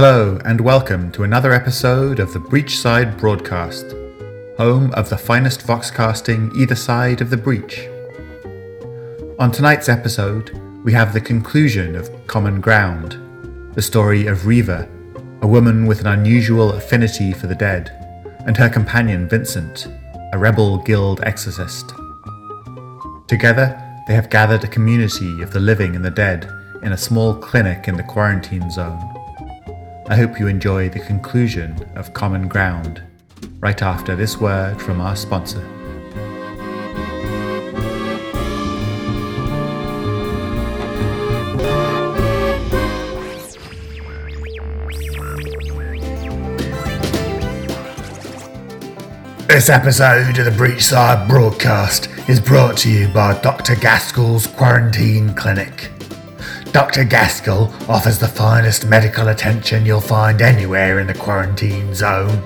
Hello, and welcome to another episode of the Breachside Broadcast, home of the finest voxcasting either side of the breach. On tonight's episode, we have the conclusion of Common Ground, the story of Reva, a woman with an unusual affinity for the dead, and her companion Vincent, a rebel guild exorcist. Together, they have gathered a community of the living and the dead in a small clinic in the quarantine zone. I hope you enjoy the conclusion of Common Ground right after this word from our sponsor. This episode of the Breachside broadcast is brought to you by Dr. Gaskell's Quarantine Clinic. Dr. Gaskell offers the finest medical attention you'll find anywhere in the quarantine zone.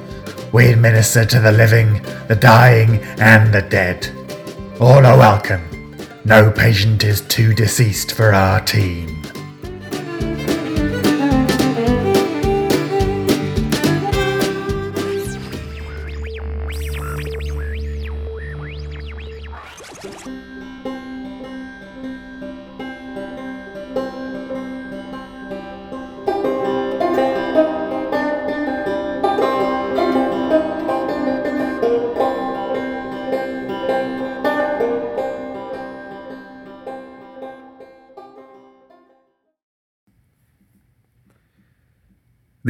We administer to the living, the dying, and the dead. All are welcome. No patient is too deceased for our team.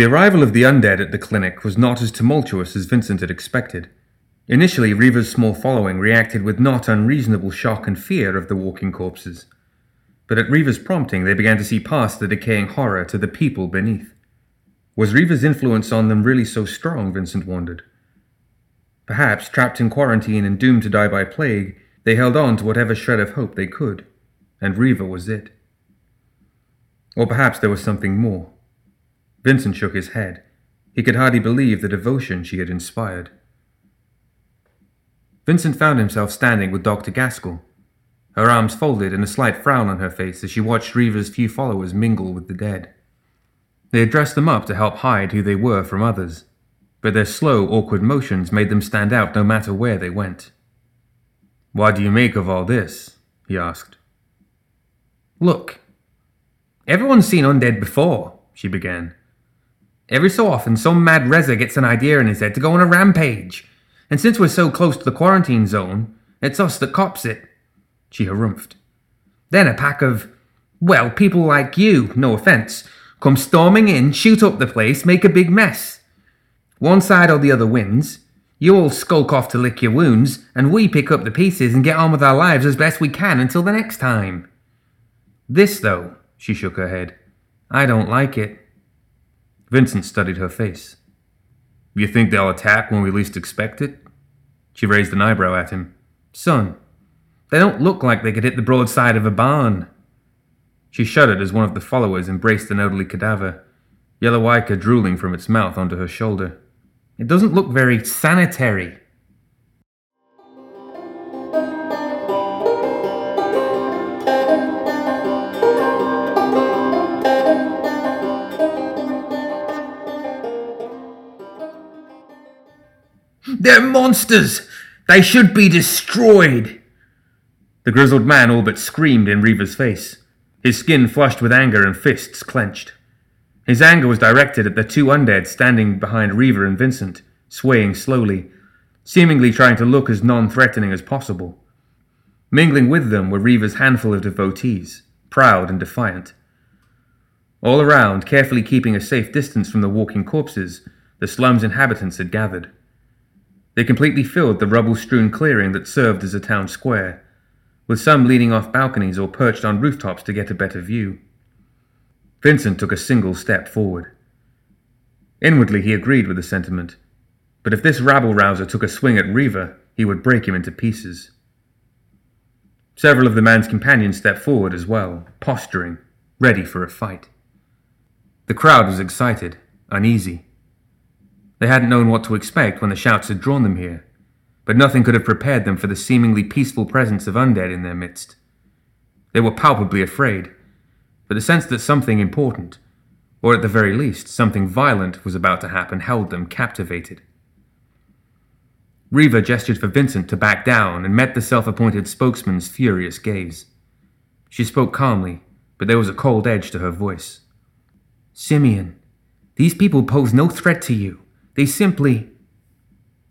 The arrival of the undead at the clinic was not as tumultuous as Vincent had expected. Initially, Reva's small following reacted with not unreasonable shock and fear of the walking corpses. But at Reva's prompting, they began to see past the decaying horror to the people beneath. Was Reva's influence on them really so strong, Vincent wondered? Perhaps, trapped in quarantine and doomed to die by plague, they held on to whatever shred of hope they could, and Reva was it. Or perhaps there was something more. Vincent shook his head. He could hardly believe the devotion she had inspired. Vincent found himself standing with Dr. Gaskell, her arms folded and a slight frown on her face as she watched Reva's few followers mingle with the dead. They had dressed them up to help hide who they were from others, but their slow, awkward motions made them stand out no matter where they went. What do you make of all this? he asked. Look, everyone's seen undead before, she began. Every so often, some mad rezzer gets an idea in his head to go on a rampage. And since we're so close to the quarantine zone, it's us that cops it. She harumphed. Then a pack of, well, people like you, no offence, come storming in, shoot up the place, make a big mess. One side or the other wins. You all skulk off to lick your wounds, and we pick up the pieces and get on with our lives as best we can until the next time. This, though, she shook her head. I don't like it. Vincent studied her face. You think they'll attack when we least expect it? She raised an eyebrow at him. Son, they don't look like they could hit the broadside of a barn. She shuddered as one of the followers embraced an elderly cadaver, yellow ichor drooling from its mouth onto her shoulder. It doesn't look very sanitary. They're monsters! They should be destroyed! The grizzled man all but screamed in Reva's face, his skin flushed with anger and fists clenched. His anger was directed at the two undead standing behind Reva and Vincent, swaying slowly, seemingly trying to look as non threatening as possible. Mingling with them were Reva's handful of devotees, proud and defiant. All around, carefully keeping a safe distance from the walking corpses, the slum's inhabitants had gathered. They completely filled the rubble strewn clearing that served as a town square, with some leaning off balconies or perched on rooftops to get a better view. Vincent took a single step forward. Inwardly, he agreed with the sentiment, but if this rabble rouser took a swing at Reva, he would break him into pieces. Several of the man's companions stepped forward as well, posturing, ready for a fight. The crowd was excited, uneasy. They hadn't known what to expect when the shouts had drawn them here, but nothing could have prepared them for the seemingly peaceful presence of undead in their midst. They were palpably afraid, but the sense that something important, or at the very least, something violent was about to happen held them captivated. Reva gestured for Vincent to back down and met the self appointed spokesman's furious gaze. She spoke calmly, but there was a cold edge to her voice. Simeon, these people pose no threat to you. They simply.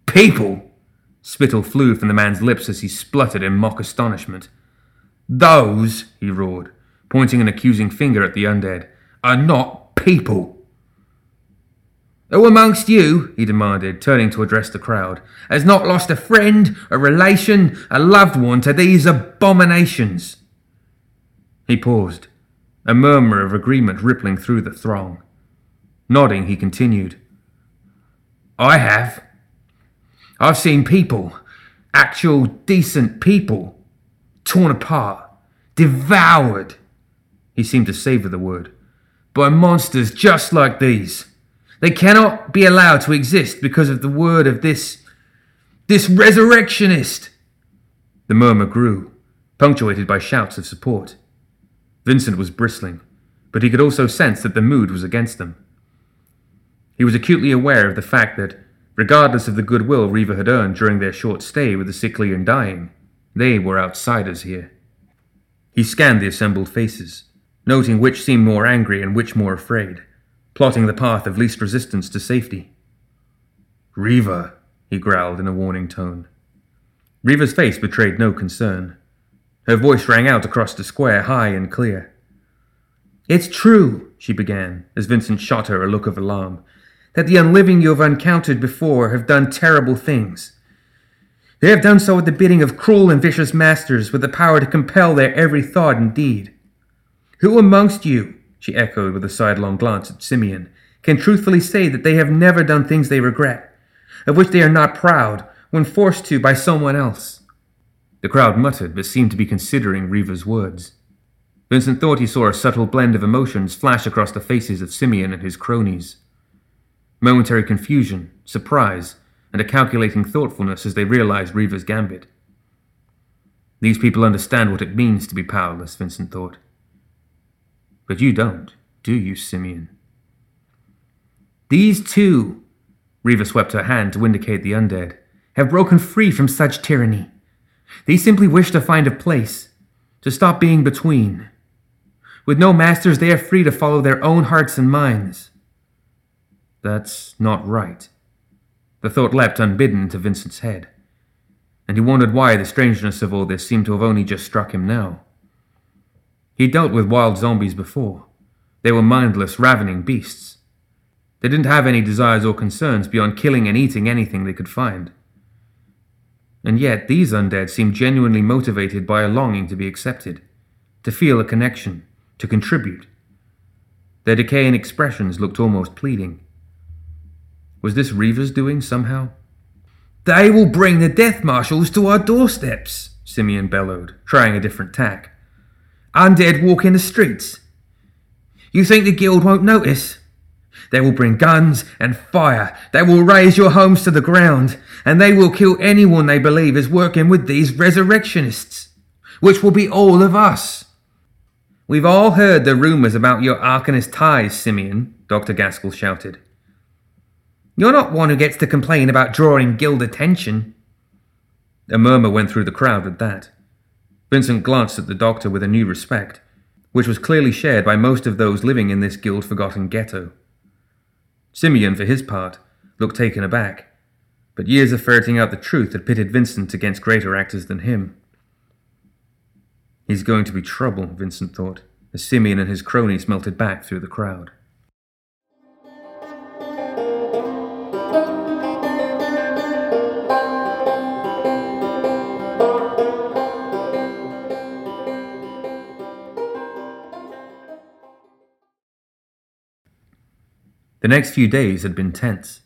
People! Spittle flew from the man's lips as he spluttered in mock astonishment. Those, he roared, pointing an accusing finger at the undead, are not people. Who amongst you, he demanded, turning to address the crowd, has not lost a friend, a relation, a loved one to these abominations? He paused, a murmur of agreement rippling through the throng. Nodding, he continued, I have. I've seen people, actual decent people, torn apart, devoured. He seemed to savor the word. By monsters just like these. They cannot be allowed to exist because of the word of this. this resurrectionist. The murmur grew, punctuated by shouts of support. Vincent was bristling, but he could also sense that the mood was against them. He was acutely aware of the fact that, regardless of the goodwill Reva had earned during their short stay with the sickly and dying, they were outsiders here. He scanned the assembled faces, noting which seemed more angry and which more afraid plotting the path of least resistance to safety. Reva, he growled in a warning tone. Reva's face betrayed no concern. Her voice rang out across the square, high and clear. It's true, she began, as Vincent shot her a look of alarm, that the unliving you have encountered before have done terrible things. They have done so at the bidding of cruel and vicious masters with the power to compel their every thought and deed. Who amongst you, she echoed with a sidelong glance at Simeon, can truthfully say that they have never done things they regret, of which they are not proud, when forced to by someone else. The crowd muttered, but seemed to be considering Reva's words. Vincent thought he saw a subtle blend of emotions flash across the faces of Simeon and his cronies. Momentary confusion, surprise, and a calculating thoughtfulness as they realized Reva's gambit. These people understand what it means to be powerless, Vincent thought. But you don't, do you, Simeon? These two, Reva swept her hand to indicate the undead, have broken free from such tyranny. They simply wish to find a place, to stop being between. With no masters, they are free to follow their own hearts and minds. That's not right. The thought leapt unbidden into Vincent's head, and he wondered why the strangeness of all this seemed to have only just struck him now. He dealt with wild zombies before. They were mindless, ravening beasts. They didn't have any desires or concerns beyond killing and eating anything they could find. And yet, these undead seemed genuinely motivated by a longing to be accepted, to feel a connection, to contribute. Their decaying expressions looked almost pleading. Was this Reva's doing somehow? They will bring the death marshals to our doorsteps, Simeon bellowed, trying a different tack undead walk in the streets. You think the guild won't notice? They will bring guns and fire. They will raze your homes to the ground, and they will kill anyone they believe is working with these resurrectionists, which will be all of us. We've all heard the rumours about your Arcanist ties, Simeon, Dr. Gaskell shouted. You're not one who gets to complain about drawing guild attention. A murmur went through the crowd at that. Vincent glanced at the doctor with a new respect, which was clearly shared by most of those living in this guild forgotten ghetto. Simeon, for his part, looked taken aback, but years of ferreting out the truth had pitted Vincent against greater actors than him. He's going to be trouble, Vincent thought, as Simeon and his cronies melted back through the crowd. The next few days had been tense.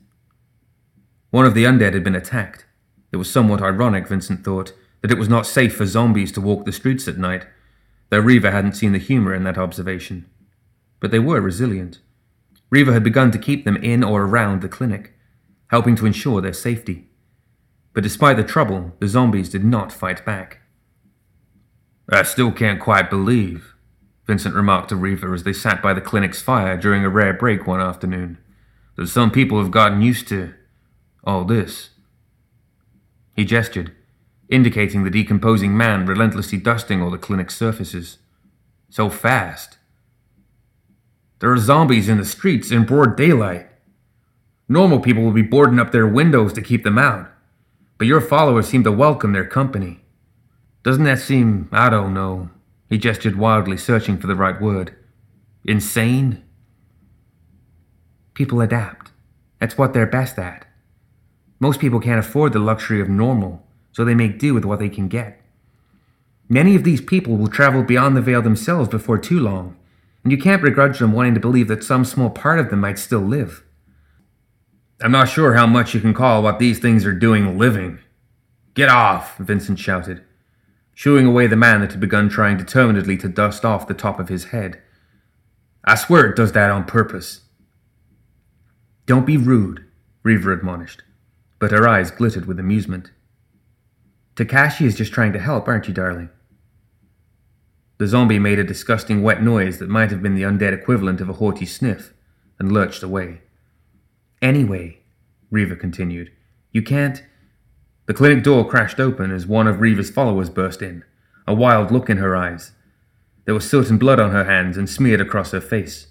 One of the undead had been attacked. It was somewhat ironic, Vincent thought, that it was not safe for zombies to walk the streets at night, though Reva hadn't seen the humor in that observation. But they were resilient. Reva had begun to keep them in or around the clinic, helping to ensure their safety. But despite the trouble, the zombies did not fight back. I still can't quite believe, Vincent remarked to Reva as they sat by the clinic's fire during a rare break one afternoon, that some people have gotten used to all this. He gestured, indicating the decomposing man relentlessly dusting all the clinic's surfaces. So fast. There are zombies in the streets in broad daylight. Normal people will be boarding up their windows to keep them out, but your followers seem to welcome their company. Doesn't that seem, I don't know, he gestured wildly, searching for the right word. Insane? People adapt. That's what they're best at. Most people can't afford the luxury of normal, so they make do with what they can get. Many of these people will travel beyond the veil themselves before too long, and you can't begrudge them wanting to believe that some small part of them might still live. I'm not sure how much you can call what these things are doing living. Get off, Vincent shouted, shooing away the man that had begun trying determinedly to dust off the top of his head. I swear it does that on purpose. Don't be rude, Reva admonished, but her eyes glittered with amusement. Takashi is just trying to help, aren't you, darling? The zombie made a disgusting wet noise that might have been the undead equivalent of a haughty sniff and lurched away. Anyway, Reva continued, you can't. The clinic door crashed open as one of Reva's followers burst in, a wild look in her eyes. There was soot and blood on her hands and smeared across her face.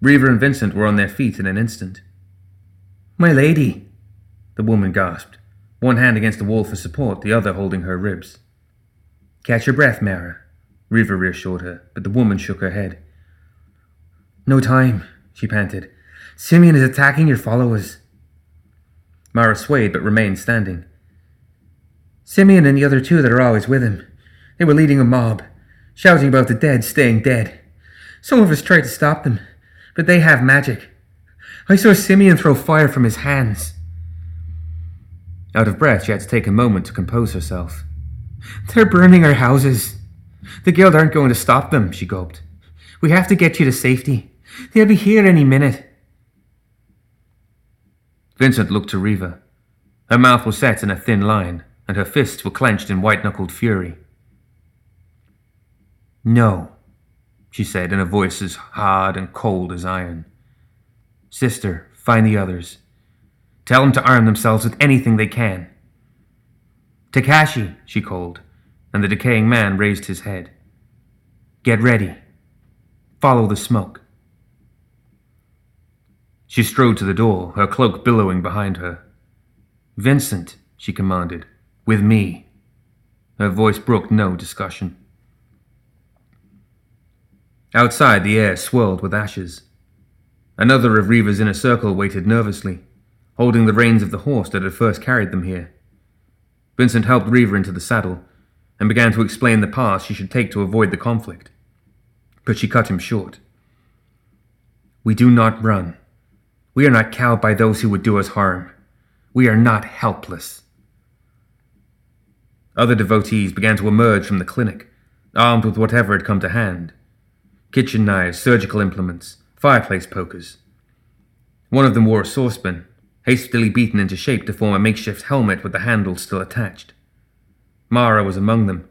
Reva and Vincent were on their feet in an instant. My lady, the woman gasped, one hand against the wall for support, the other holding her ribs. Catch your breath, Mara, Reva reassured her, but the woman shook her head. No time, she panted. Simeon is attacking your followers. Mara swayed but remained standing. Simeon and the other two that are always with him. They were leading a mob, shouting about the dead staying dead. Some of us tried to stop them, but they have magic. I saw Simeon throw fire from his hands. Out of breath, she had to take a moment to compose herself. They're burning our houses. The guild aren't going to stop them, she gulped. We have to get you to safety. They'll be here any minute. Vincent looked to Reva. Her mouth was set in a thin line, and her fists were clenched in white knuckled fury. No, she said in a voice as hard and cold as iron. Sister, find the others. Tell them to arm themselves with anything they can. Takashi, she called, and the decaying man raised his head. Get ready. Follow the smoke. She strode to the door, her cloak billowing behind her. Vincent, she commanded, with me. Her voice brooked no discussion. Outside, the air swirled with ashes. Another of Reva's inner circle waited nervously, holding the reins of the horse that had first carried them here. Vincent helped Reva into the saddle and began to explain the path she should take to avoid the conflict. But she cut him short. We do not run. We are not cowed by those who would do us harm. We are not helpless. Other devotees began to emerge from the clinic, armed with whatever had come to hand kitchen knives, surgical implements, fireplace pokers. One of them wore a saucepan, hastily beaten into shape to form a makeshift helmet with the handle still attached. Mara was among them,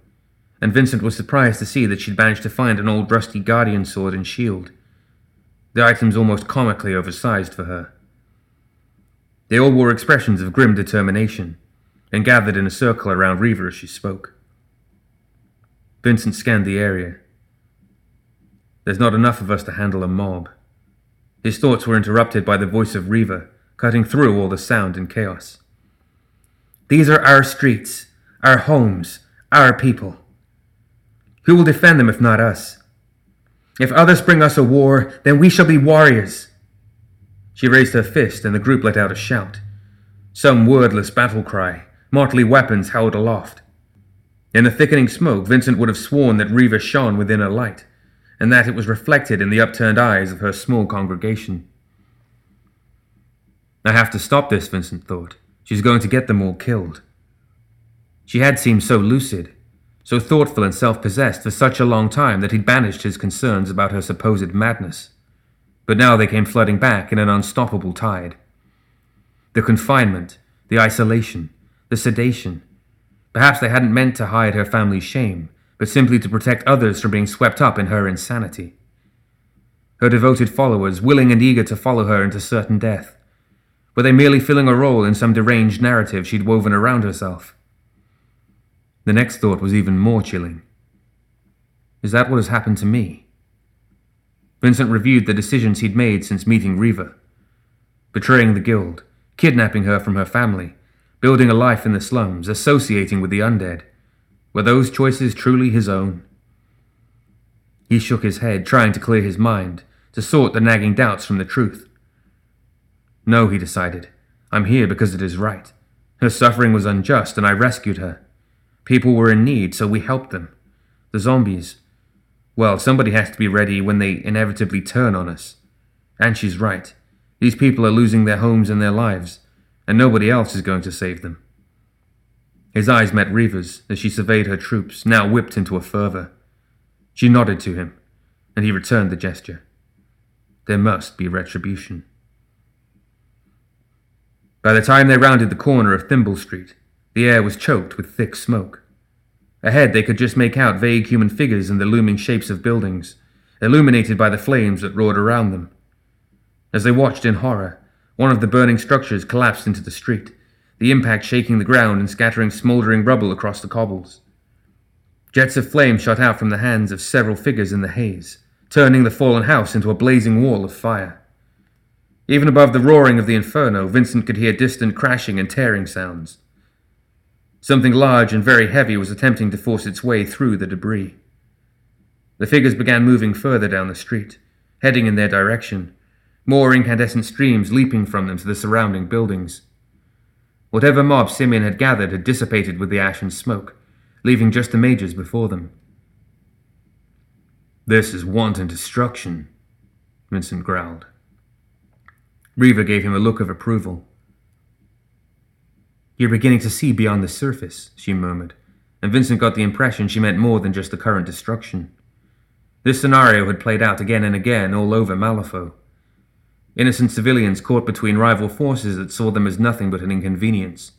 and Vincent was surprised to see that she'd managed to find an old rusty guardian sword and shield the items almost comically oversized for her. They all wore expressions of grim determination, and gathered in a circle around Reva as she spoke. Vincent scanned the area. There's not enough of us to handle a mob. His thoughts were interrupted by the voice of Reva, cutting through all the sound and chaos. These are our streets, our homes, our people. Who will defend them if not us? If others bring us a war, then we shall be warriors. She raised her fist, and the group let out a shout. Some wordless battle cry, motley weapons held aloft. In the thickening smoke, Vincent would have sworn that Reva shone within a light, and that it was reflected in the upturned eyes of her small congregation. I have to stop this, Vincent thought. She's going to get them all killed. She had seemed so lucid, so thoughtful and self possessed for such a long time that he'd banished his concerns about her supposed madness. But now they came flooding back in an unstoppable tide. The confinement, the isolation, the sedation. Perhaps they hadn't meant to hide her family's shame, but simply to protect others from being swept up in her insanity. Her devoted followers, willing and eager to follow her into certain death, were they merely filling a role in some deranged narrative she'd woven around herself? The next thought was even more chilling. Is that what has happened to me? Vincent reviewed the decisions he'd made since meeting Reva. Betraying the guild, kidnapping her from her family, building a life in the slums, associating with the undead. Were those choices truly his own? He shook his head, trying to clear his mind, to sort the nagging doubts from the truth. No, he decided. I'm here because it is right. Her suffering was unjust, and I rescued her. People were in need, so we helped them. The zombies. Well, somebody has to be ready when they inevitably turn on us. And she's right. These people are losing their homes and their lives, and nobody else is going to save them. His eyes met Reva's as she surveyed her troops, now whipped into a fervor. She nodded to him, and he returned the gesture. There must be retribution. By the time they rounded the corner of Thimble Street, the air was choked with thick smoke. Ahead, they could just make out vague human figures in the looming shapes of buildings, illuminated by the flames that roared around them. As they watched in horror, one of the burning structures collapsed into the street, the impact shaking the ground and scattering smoldering rubble across the cobbles. Jets of flame shot out from the hands of several figures in the haze, turning the fallen house into a blazing wall of fire. Even above the roaring of the inferno, Vincent could hear distant crashing and tearing sounds. Something large and very heavy was attempting to force its way through the debris. The figures began moving further down the street, heading in their direction, more incandescent streams leaping from them to the surrounding buildings. Whatever mob Simeon had gathered had dissipated with the ash and smoke, leaving just the mages before them. This is wanton destruction, Vincent growled. Reva gave him a look of approval. You're beginning to see beyond the surface, she murmured, and Vincent got the impression she meant more than just the current destruction. This scenario had played out again and again all over Malifaux. Innocent civilians caught between rival forces that saw them as nothing but an inconvenience.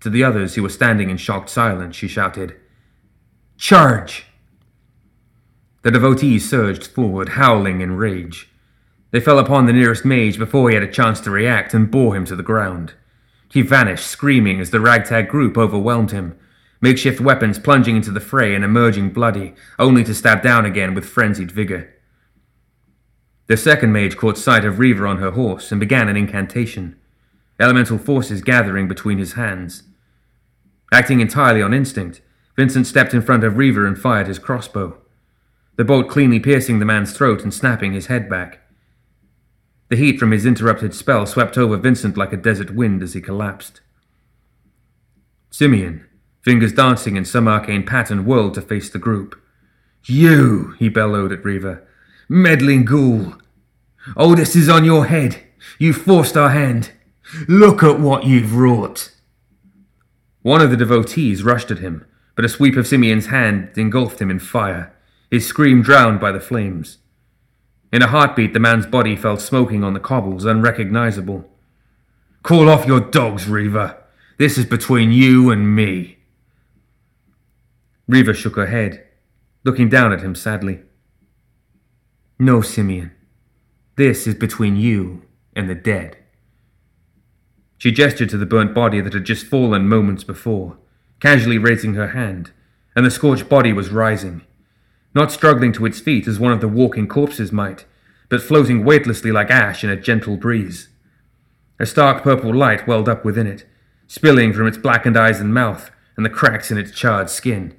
To the others who were standing in shocked silence, she shouted, Charge! The devotees surged forward, howling in rage. They fell upon the nearest mage before he had a chance to react and bore him to the ground. He vanished, screaming, as the ragtag group overwhelmed him, makeshift weapons plunging into the fray and emerging bloody, only to stab down again with frenzied vigor. The second mage caught sight of Reva on her horse and began an incantation, elemental forces gathering between his hands. Acting entirely on instinct, Vincent stepped in front of Reva and fired his crossbow, the bolt cleanly piercing the man's throat and snapping his head back. The heat from his interrupted spell swept over Vincent like a desert wind as he collapsed. Simeon, fingers dancing in some arcane pattern, whirled to face the group. You, he bellowed at Reva, meddling ghoul. This is on your head. You forced our hand. Look at what you've wrought. One of the devotees rushed at him, but a sweep of Simeon's hand engulfed him in fire, his scream drowned by the flames. In a heartbeat, the man's body fell smoking on the cobbles, unrecognizable. Call off your dogs, Reva. This is between you and me. Reva shook her head, looking down at him sadly. No, Simeon. This is between you and the dead. She gestured to the burnt body that had just fallen moments before, casually raising her hand, and the scorched body was rising, not struggling to its feet as one of the walking corpses might, but floating weightlessly like ash in a gentle breeze. A stark purple light welled up within it, spilling from its blackened eyes and mouth and the cracks in its charred skin.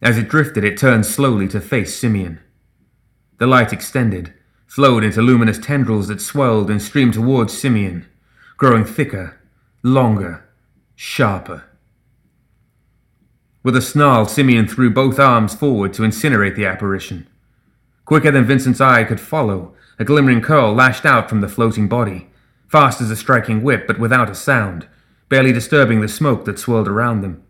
As it drifted, it turned slowly to face Simeon. The light extended, flowed into luminous tendrils that swelled and streamed towards Simeon, growing thicker, longer, sharper. With a snarl, Simeon threw both arms forward to incinerate the apparition. Quicker than Vincent's eye could follow, a glimmering curl lashed out from the floating body, fast as a striking whip, but without a sound, barely disturbing the smoke that swirled around them.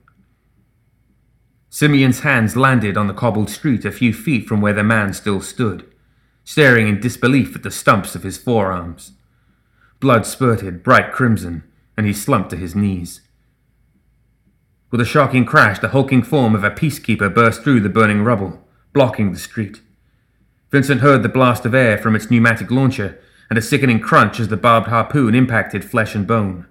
Simeon's hands landed on the cobbled street a few feet from where the man still stood, staring in disbelief at the stumps of his forearms. Blood spurted bright crimson, and he slumped to his knees. With a shocking crash, the hulking form of a peacekeeper burst through the burning rubble, blocking the street. Vincent heard the blast of air from its pneumatic launcher and a sickening crunch as the barbed harpoon impacted flesh and bone.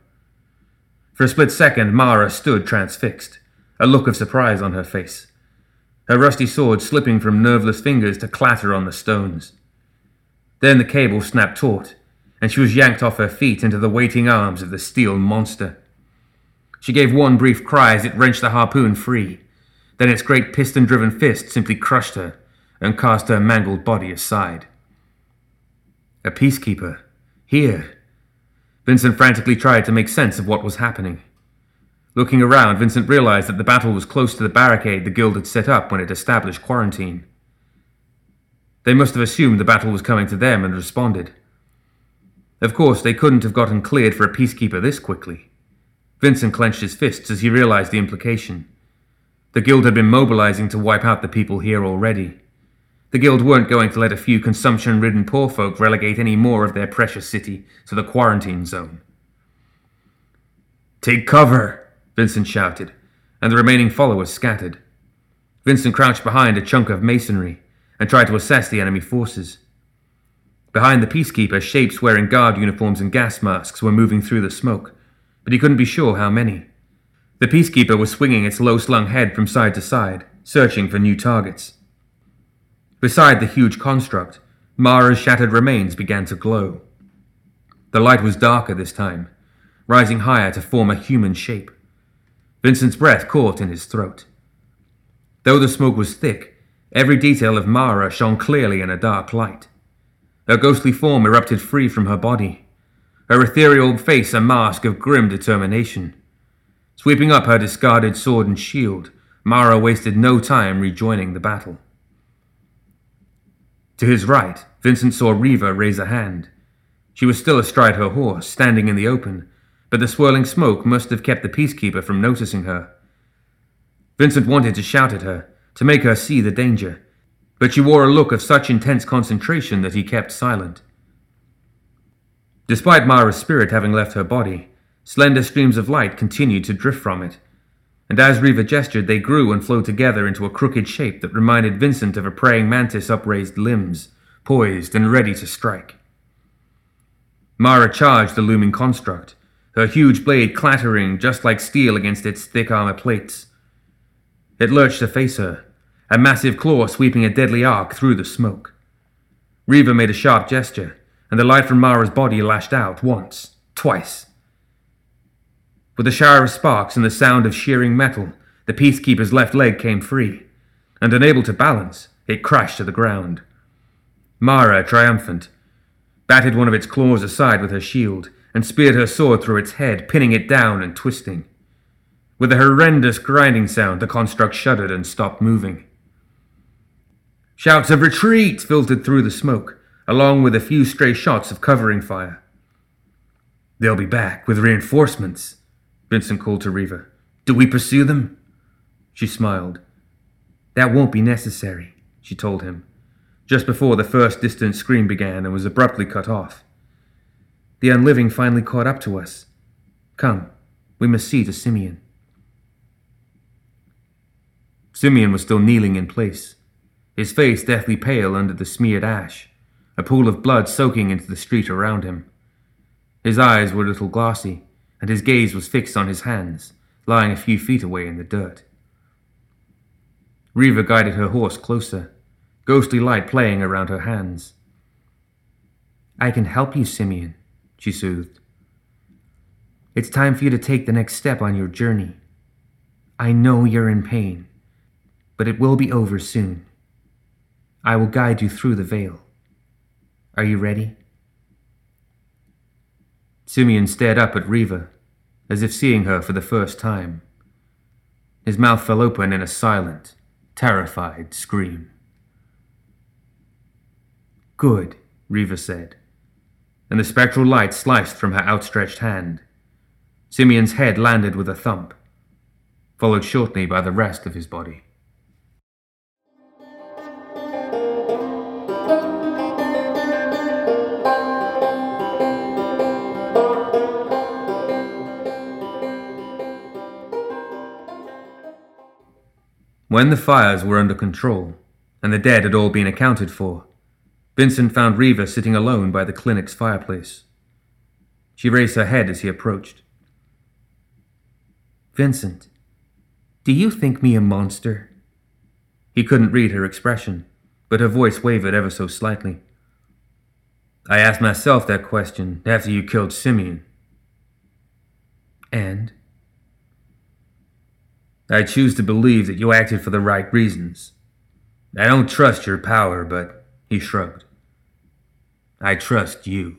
For a split second, Mara stood transfixed, a look of surprise on her face, her rusty sword slipping from nerveless fingers to clatter on the stones. Then the cable snapped taut, and she was yanked off her feet into the waiting arms of the steel monster. She gave one brief cry as it wrenched the harpoon free. Then its great piston driven fist simply crushed her and cast her mangled body aside. A peacekeeper. Here. Vincent frantically tried to make sense of what was happening. Looking around, Vincent realized that the battle was close to the barricade the guild had set up when it established quarantine. They must have assumed the battle was coming to them and responded. Of course, they couldn't have gotten cleared for a peacekeeper this quickly. Vincent clenched his fists as he realized the implication. The Guild had been mobilizing to wipe out the people here already. The Guild weren't going to let a few consumption ridden poor folk relegate any more of their precious city to the quarantine zone. Take cover! Vincent shouted, and the remaining followers scattered. Vincent crouched behind a chunk of masonry and tried to assess the enemy forces. Behind the peacekeeper, shapes wearing guard uniforms and gas masks were moving through the smoke but he couldn't be sure how many. The peacekeeper was swinging its low slung head from side to side, searching for new targets. Beside the huge construct, Mara's shattered remains began to glow. The light was darker this time, rising higher to form a human shape. Vincent's breath caught in his throat. Though the smoke was thick, every detail of Mara shone clearly in a dark light. Her ghostly form erupted free from her body, her ethereal face a mask of grim determination. Sweeping up her discarded sword and shield, Mara wasted no time rejoining the battle. To his right, Vincent saw Reva raise a hand. She was still astride her horse, standing in the open, but the swirling smoke must have kept the peacekeeper from noticing her. Vincent wanted to shout at her, to make her see the danger, but she wore a look of such intense concentration that he kept silent. Despite Mara's spirit having left her body, slender streams of light continued to drift from it, and as Reva gestured, they grew and flowed together into a crooked shape that reminded Vincent of a praying mantis' upraised limbs, poised and ready to strike. Mara charged the looming construct, her huge blade clattering just like steel against its thick armor plates. It lurched to face her, a massive claw sweeping a deadly arc through the smoke. Reva made a sharp gesture, and the light from Mara's body lashed out once, twice. With a shower of sparks and the sound of shearing metal, the peacekeeper's left leg came free, and unable to balance, it crashed to the ground. Mara, triumphant, batted one of its claws aside with her shield and speared her sword through its head, pinning it down and twisting. With a horrendous grinding sound, the construct shuddered and stopped moving. Shouts of retreat filtered through the smoke, along with a few stray shots of covering fire. They'll be back with reinforcements, Vincent called to Reva. Do we pursue them? She smiled. That won't be necessary, she told him, just before the first distant scream began and was abruptly cut off. The unliving finally caught up to us. Come, we must see to Simeon. Simeon was still kneeling in place, his face deathly pale under the smeared ash a pool of blood soaking into the street around him. His eyes were a little glassy, and his gaze was fixed on his hands, lying a few feet away in the dirt. Reva guided her horse closer, ghostly light playing around her hands. I can help you, Simeon, she soothed. It's time for you to take the next step on your journey. I know you're in pain, but it will be over soon. I will guide you through the veil. Are you ready? Simeon stared up at Reva, as if seeing her for the first time. His mouth fell open in a silent, terrified scream. Good, Reva said, and the spectral light sliced from her outstretched hand. Simeon's head landed with a thump, followed shortly by the rest of his body. When the fires were under control, and the dead had all been accounted for, Vincent found Reva sitting alone by the clinic's fireplace. She raised her head as he approached. Vincent, do you think me a monster? He couldn't read her expression, but her voice wavered ever so slightly. I asked myself that question after you killed Simeon. And? I choose to believe that you acted for the right reasons. I don't trust your power, but he shrugged. I trust you.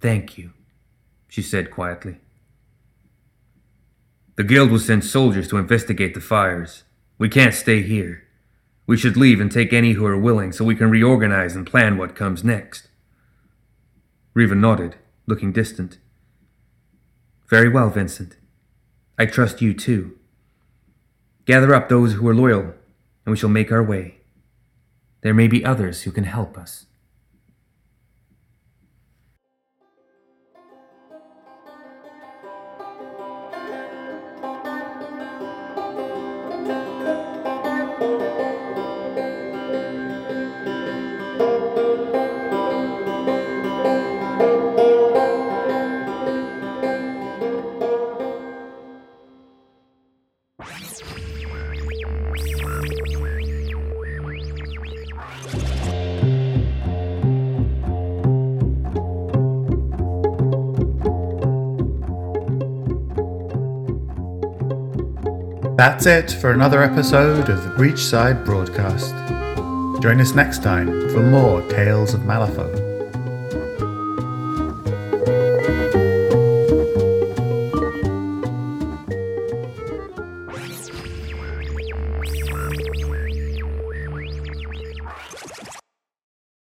Thank you, she said quietly. The guild will send soldiers to investigate the fires. We can't stay here. We should leave and take any who are willing so we can reorganize and plan what comes next. Reva nodded, looking distant. Very well, Vincent. I trust you too. Gather up those who are loyal, and we shall make our way. There may be others who can help us. That's it for another episode of the Breachside Broadcast. Join us next time for more Tales of Malifaux.